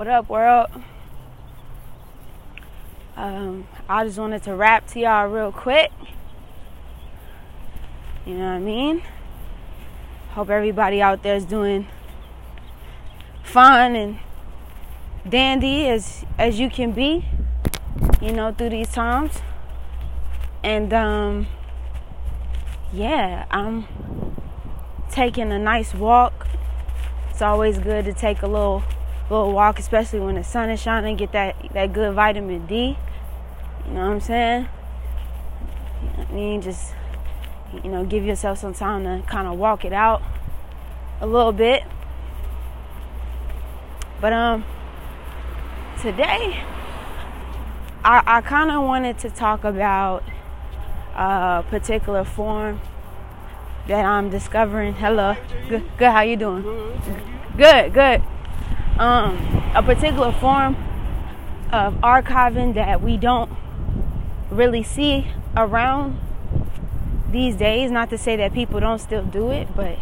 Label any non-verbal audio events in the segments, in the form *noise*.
What up, world? Um, I just wanted to rap to y'all real quick. You know what I mean? Hope everybody out there is doing fun and dandy as as you can be, you know, through these times. And um yeah, I'm taking a nice walk. It's always good to take a little little walk, especially when the sun is shining, get that that good vitamin D. You know what I'm saying? I mean, just you know, give yourself some time to kind of walk it out a little bit. But um today I, I kind of wanted to talk about a particular form that I'm discovering. Hello, good, good. How you doing? Good, good. Um, a particular form of archiving that we don't really see around these days. Not to say that people don't still do it, but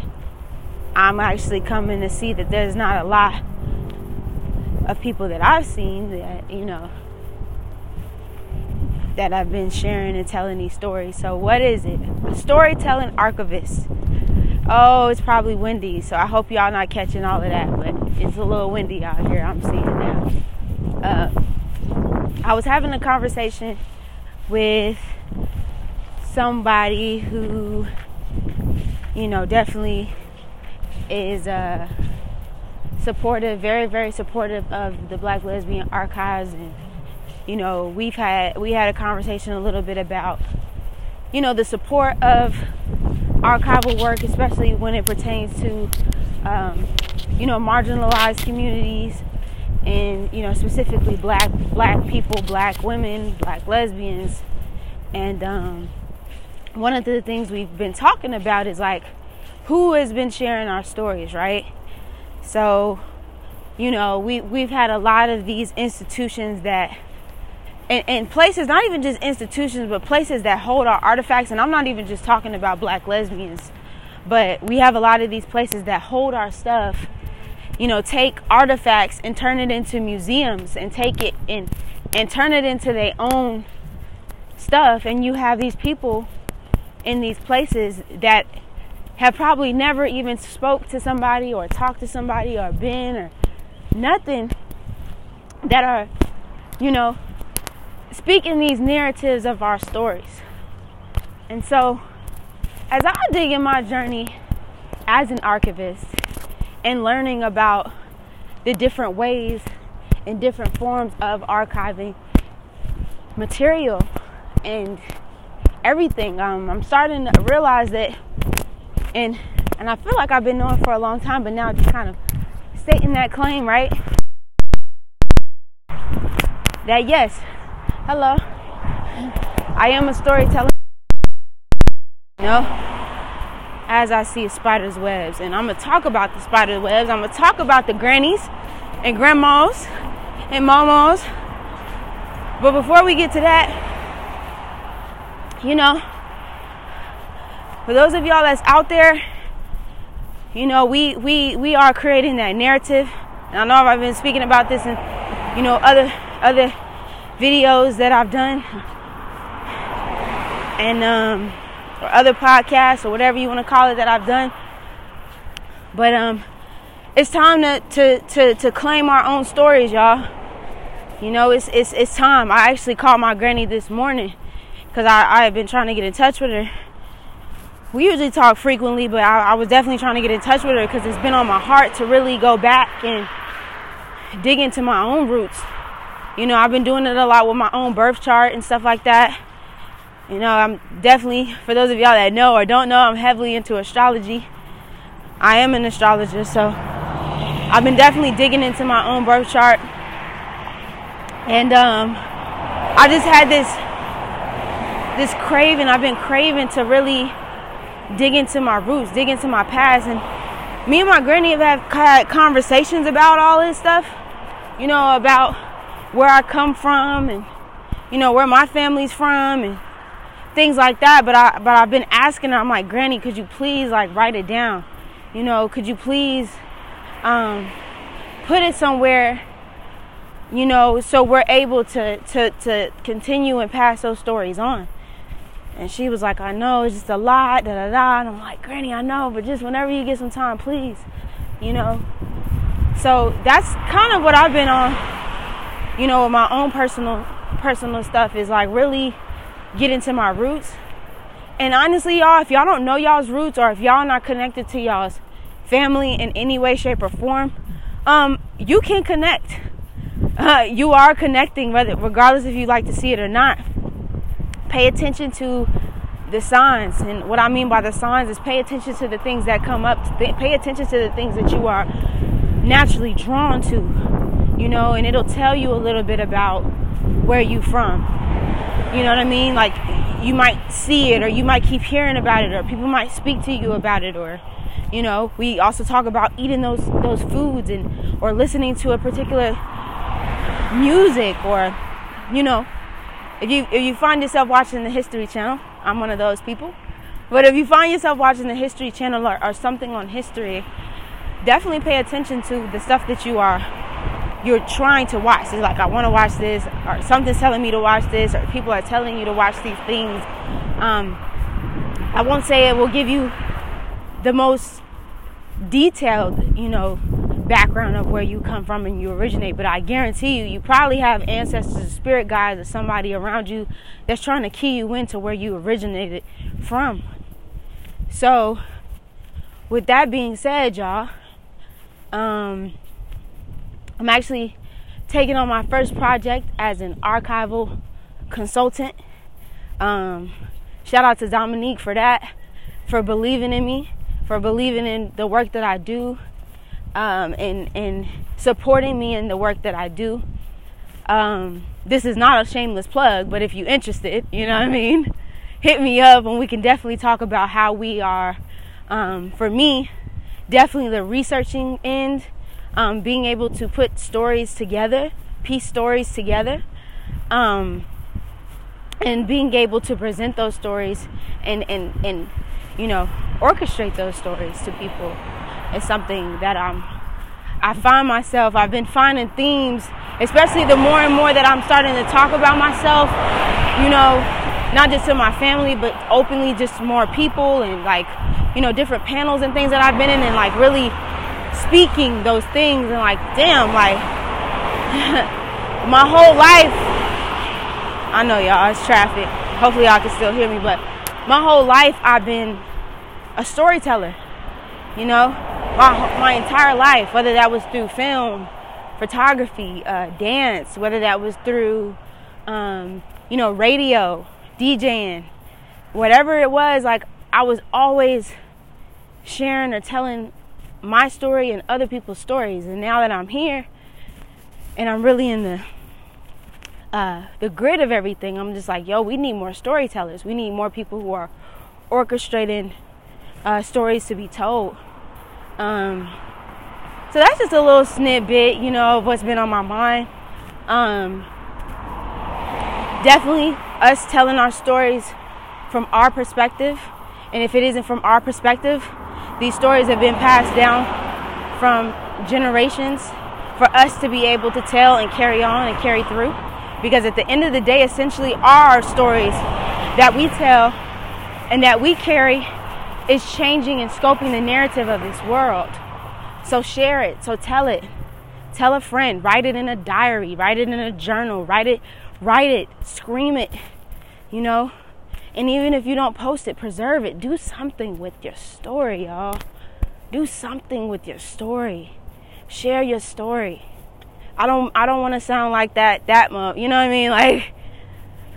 I'm actually coming to see that there's not a lot of people that I've seen that, you know, that I've been sharing and telling these stories. So, what is it? A storytelling archivist. Oh, it's probably windy, so I hope y'all not catching all of that, but it's a little windy out here. I'm seeing now. Uh, I was having a conversation with somebody who, you know, definitely is uh, supportive, very, very supportive of the Black Lesbian Archives, and you know, we've had we had a conversation a little bit about, you know, the support of archival work, especially when it pertains to, um, you know, marginalized communities, and you know, specifically black black people, black women, black lesbians, and um, one of the things we've been talking about is like who has been sharing our stories, right? So, you know, we we've had a lot of these institutions that and, and, places, not even just institutions, but places that hold our artifacts. And I'm not even just talking about black lesbians, but we have a lot of these places that hold our stuff, you know, take artifacts and turn it into museums and take it and, and turn it into their own stuff. And you have these people in these places that have probably never even spoke to somebody or talked to somebody or been or nothing that are, you know, speaking these narratives of our stories. And so, as I dig in my journey as an archivist and learning about the different ways and different forms of archiving material and everything, um, I'm starting to realize that, and and I feel like I've been knowing for a long time, but now just kind of stating that claim, right? That yes, Hello. I am a storyteller. You know, as I see spider's webs, and I'm gonna talk about the spider's webs. I'm gonna talk about the grannies and grandmas and mamas. But before we get to that, you know, for those of y'all that's out there, you know, we we we are creating that narrative. And I know I've been speaking about this in, you know, other other videos that I've done and um, or other podcasts or whatever you want to call it that I've done. But um, it's time to, to, to, to claim our own stories, y'all. You know, it's it's it's time. I actually called my granny this morning because I I have been trying to get in touch with her. We usually talk frequently, but I, I was definitely trying to get in touch with her because it's been on my heart to really go back and dig into my own roots you know, I've been doing it a lot with my own birth chart and stuff like that. You know, I'm definitely, for those of y'all that know or don't know, I'm heavily into astrology. I am an astrologer, so I've been definitely digging into my own birth chart. And um, I just had this this craving. I've been craving to really dig into my roots, dig into my past. And me and my granny have had conversations about all this stuff. You know, about where I come from and you know where my family's from and things like that. But I but I've been asking her. I'm like, Granny, could you please like write it down? You know, could you please um, put it somewhere you know, so we're able to to to continue and pass those stories on. And she was like, I know, it's just a lot, da da da. And I'm like, Granny, I know, but just whenever you get some time, please, you know. So that's kind of what I've been on, you know, with my own personal personal stuff is like really get into my roots. And honestly, y'all, if y'all don't know y'all's roots or if y'all not connected to y'all's family in any way, shape, or form, um, you can connect. *laughs* Uh, you are connecting, whether regardless if you like to see it or not pay attention to the signs and what i mean by the signs is pay attention to the things that come up pay attention to the things that you are naturally drawn to you know and it'll tell you a little bit about where you from you know what i mean like you might see it or you might keep hearing about it or people might speak to you about it or you know we also talk about eating those those foods and or listening to a particular music or you know if you if you find yourself watching the History Channel, I'm one of those people. But if you find yourself watching the History Channel or, or something on history, definitely pay attention to the stuff that you are you're trying to watch. It's like I want to watch this, or something's telling me to watch this, or people are telling you to watch these things. Um, I won't say it will give you the most detailed, you know, background of where you come from and you originate, but I guarantee you, you probably have ancestors, spirit guides, or somebody around you that's trying to key you into where you originated from. So, with that being said, y'all, um, I'm actually taking on my first project as an archival consultant. Um, shout out to Dominique for that, for believing in me, for believing in the work that I do um, and and supporting me in the work that I do. Um, this is not a shameless plug, but if you're interested, you know what I mean, *laughs* hit me up and we can definitely talk about how we are. Um, for me, definitely the researching end, um, being able to put stories together, piece stories together, um, and being able to present those stories and and and you know orchestrate those stories to people is something that I'm I find myself I've been finding themes, especially the more and more that I'm starting to talk about myself, you know, not just to my family, but openly just more people and like, you know, different panels and things that I've been in and like really speaking those things and like, damn, like *laughs* my whole life I know y'all, it's traffic. Hopefully y'all can still hear me, but my whole life I've been a storyteller. You know, my my entire life, whether that was through film, photography, uh, dance, whether that was through, um, you know, radio, DJing, whatever it was, like I was always sharing or telling my story and other people's stories. And now that I'm here, and I'm really in the uh, the grid of everything, I'm just like, yo, we need more storytellers. We need more people who are orchestrating uh, stories to be told. Um, so that's just a little snippet, you know, of what's been on my mind. Um, definitely us telling our stories from our perspective. And if it isn't from our perspective, these stories have been passed down from generations for us to be able to tell and carry on and carry through. Because at the end of the day, essentially, our stories that we tell and that we carry is changing and scoping the narrative of this world. So share it. So tell it. Tell a friend. Write it in a diary. Write it in a journal. Write it. Write it. Scream it. You know? And even if you don't post it, preserve it. Do something with your story, y'all. Do something with your story. Share your story. I don't I don't want to sound like that that much. You know what I mean? *laughs* Like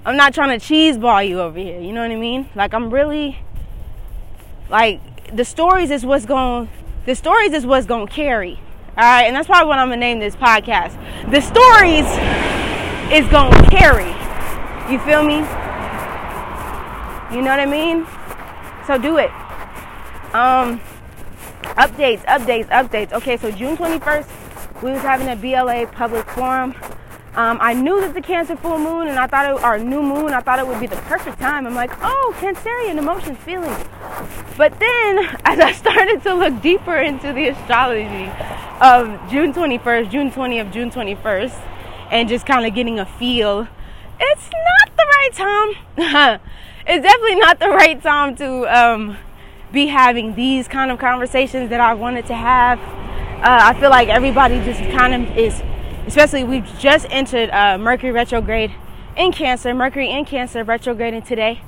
I'm not trying to cheeseball you over here. You know what I mean? Like I'm really like the stories is what's going the stories is what's going to carry. All right? And that's probably what I'm going to name this podcast. The stories is going to carry. You feel me? You know what I mean? So do it. Um updates, updates, updates. Okay, so June 21st, we was having a BLA public forum um, I knew that the Cancer full moon and I thought it, or new moon, I thought it would be the perfect time. I'm like, oh, Cancerian emotions, feelings. But then, *laughs* as I started to look deeper into the astrology of June 21st, June 20th, June 21st, and just kind of getting a feel. It's not the right time. *laughs* it's definitely not the right time to um, be having these kind of conversations that I wanted to have. Uh, I feel like everybody just kind of is, especially we've just entered uh, Mercury retrograde in Cancer, Mercury in Cancer retrograding today.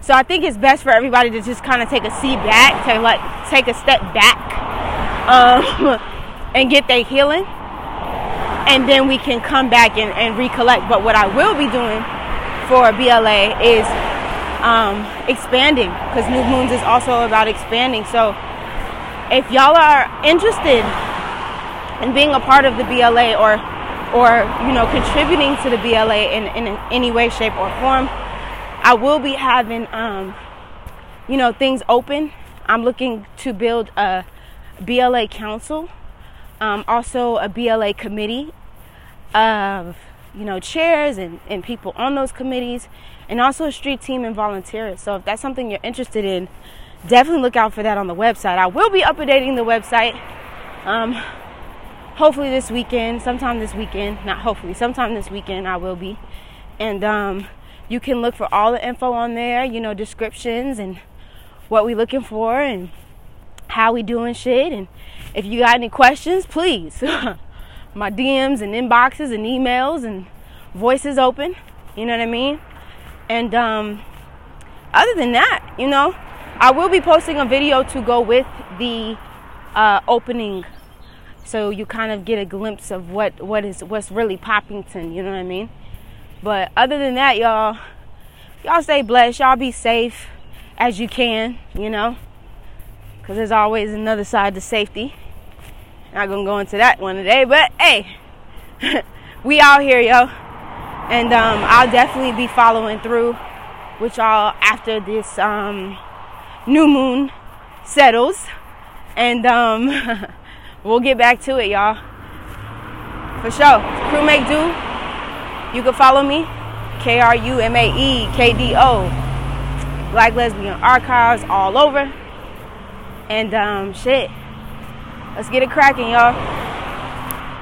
So I think it's best for everybody to just kind of take a seat back, to like take a step back, um, *laughs* and get their healing, and then we can come back and, and recollect. But what I will be doing for BLA is um, expanding, because New Moons is also about expanding. So if y'all are interested in being a part of the BLA or or you know contributing to the BLA in, in any way, shape, or form I will be having, um, you know, things open. I'm looking to build a BLA council, um, also a BLA committee of, you know, chairs and, and people on those committees, and also a street team and volunteers. So if that's something you're interested in, definitely look out for that on the website. I will be updating the website. Um, hopefully this weekend, sometime this weekend, not hopefully, sometime this weekend I will be. And um, you can look for all the info on there, you know, descriptions and what we looking for and how we doing shit. And if you got any questions, please. *laughs* My DMs and inboxes and emails and voices open. You know what I mean? And um, other than that, you know, I will be posting a video to go with the uh, opening, so you kind of get a glimpse of what what is what's really Poppington. You know what I mean? But other than that, y'all, y'all stay blessed. Y'all be safe as you can, you know, because there's always another side to safety. Not gonna go into that one today, but hey, *laughs* we out here, yo. And um, I'll definitely be following through with y'all after this um, new moon settles. And um, *laughs* we'll get back to it, y'all. For sure. Crew make do. You can follow me, K R U M A E K D O, Black Lesbian Archives all over. And um, shit, let's get it cracking, y'all.